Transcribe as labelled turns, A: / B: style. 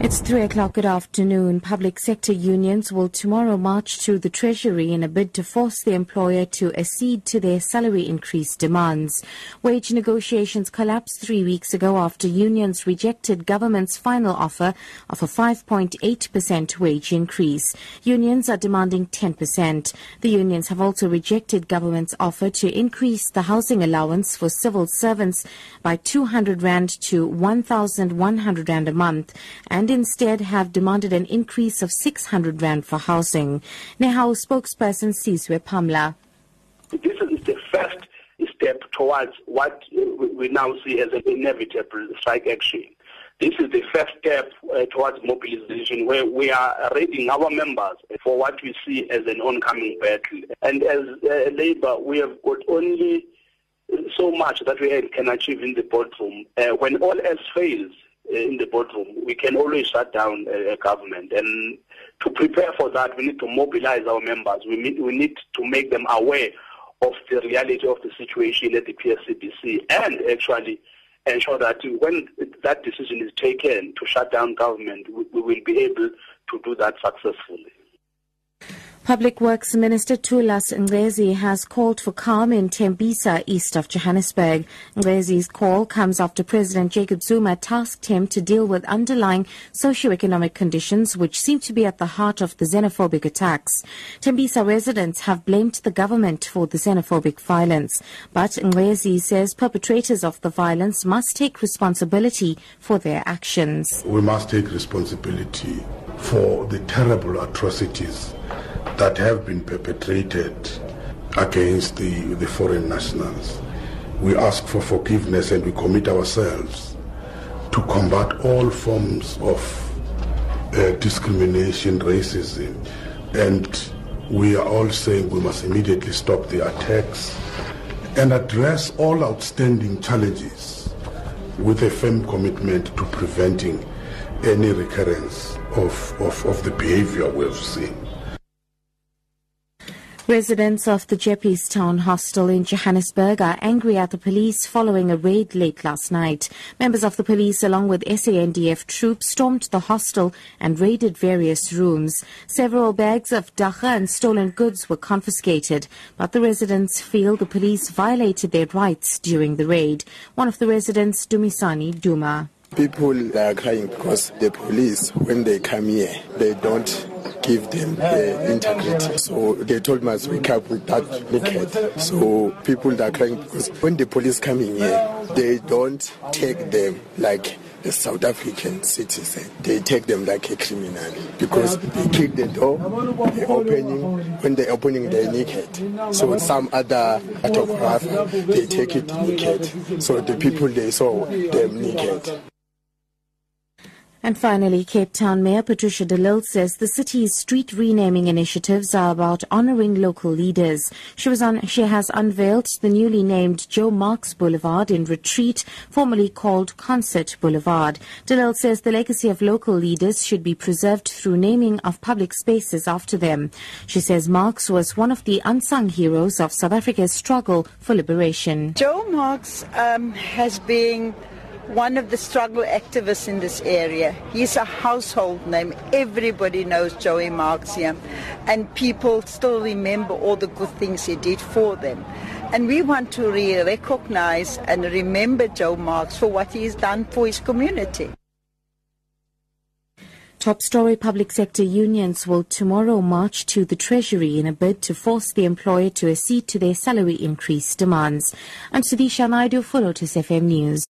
A: It's 3 o'clock good afternoon. Public sector unions will tomorrow march to the Treasury in a bid to force the employer to accede to their salary increase demands. Wage negotiations collapsed three weeks ago after unions rejected government's final offer of a 5.8% wage increase. Unions are demanding 10%. The unions have also rejected government's offer to increase the housing allowance for civil servants by 200 rand to 1,100 rand a month and and instead have demanded an increase of 600 rand for housing. NEHAWU spokesperson Sizwe Pamla.
B: This is the first step towards what we now see as an inevitable strike action. This is the first step uh, towards mobilization where we are readying our members for what we see as an oncoming battle. And as uh, Labour, we have got only so much that we can achieve in the boardroom. Uh, when all else fails, Uh, in the boardroom, we can always shut down a, a, government. And to prepare for that, we need to mobilize our members. We need, we need to make them aware of the reality of the situation at the PSCBC and actually ensure that when that decision is taken to shut down government, we, we will be able to do that successfully.
A: Public Works Minister Thulas Nxesi has called for calm in Tembisa, east of Johannesburg. Nxesi's call comes after President Jacob Zuma tasked him to deal with underlying socio-economic conditions which seem to be at the heart of the xenophobic attacks. Tembisa residents have blamed the government for the xenophobic violence, but Nxesi says perpetrators of the violence must take responsibility for their actions.
C: We must take responsibility for the terrible atrocities that have been perpetrated against the, the foreign nationals. We ask for forgiveness and we commit ourselves to combat all forms of uh, discrimination, racism, and we are all saying we must immediately stop the attacks and address all outstanding challenges with a firm commitment to preventing any recurrence of, of, of the behavior we've seen.
A: Residents of the Jeppestown Hostel in Johannesburg are angry at the police following a raid late last night. Members of the police, along with SANDF troops, stormed the hostel and raided various rooms. Several bags of dagga and stolen goods were confiscated, but the residents feel the police violated their rights during the raid. One of the residents, Dumisani Duma.
D: People are crying because the police, when they come here, they don't give them the integrity. So they told to wake up with that naked. So people that are crying because when the police come in here, they don't take them like a South African citizen. They take them like a criminal because they kick the door, they opening, when they opening they're naked. So some other photographer, they take it naked. So the people they saw them naked.
A: And finally, Cape Town Mayor Patricia de Lille says the city's street renaming initiatives are about honoring local leaders. She was on, she has unveiled the newly named Joe Marks Boulevard in Retreat, formerly called Concert Boulevard. De Lille says the legacy of local leaders should be preserved through naming of public spaces after them. She says Marks was one of the unsung heroes of South Africa's struggle for liberation.
E: Joe Marks um, has been one of the struggle activists in this area. He's a household name. Everybody knows Joey Marxian, and people still remember all the good things he did for them. And we want to re recognize and remember Joe Marks for what he's done for his community.
A: Top story public sector unions will tomorrow march to the Treasury in a bid to force the employer to accede to their salary increase demands. I'm Sudisha Naidu for Lotus FM News.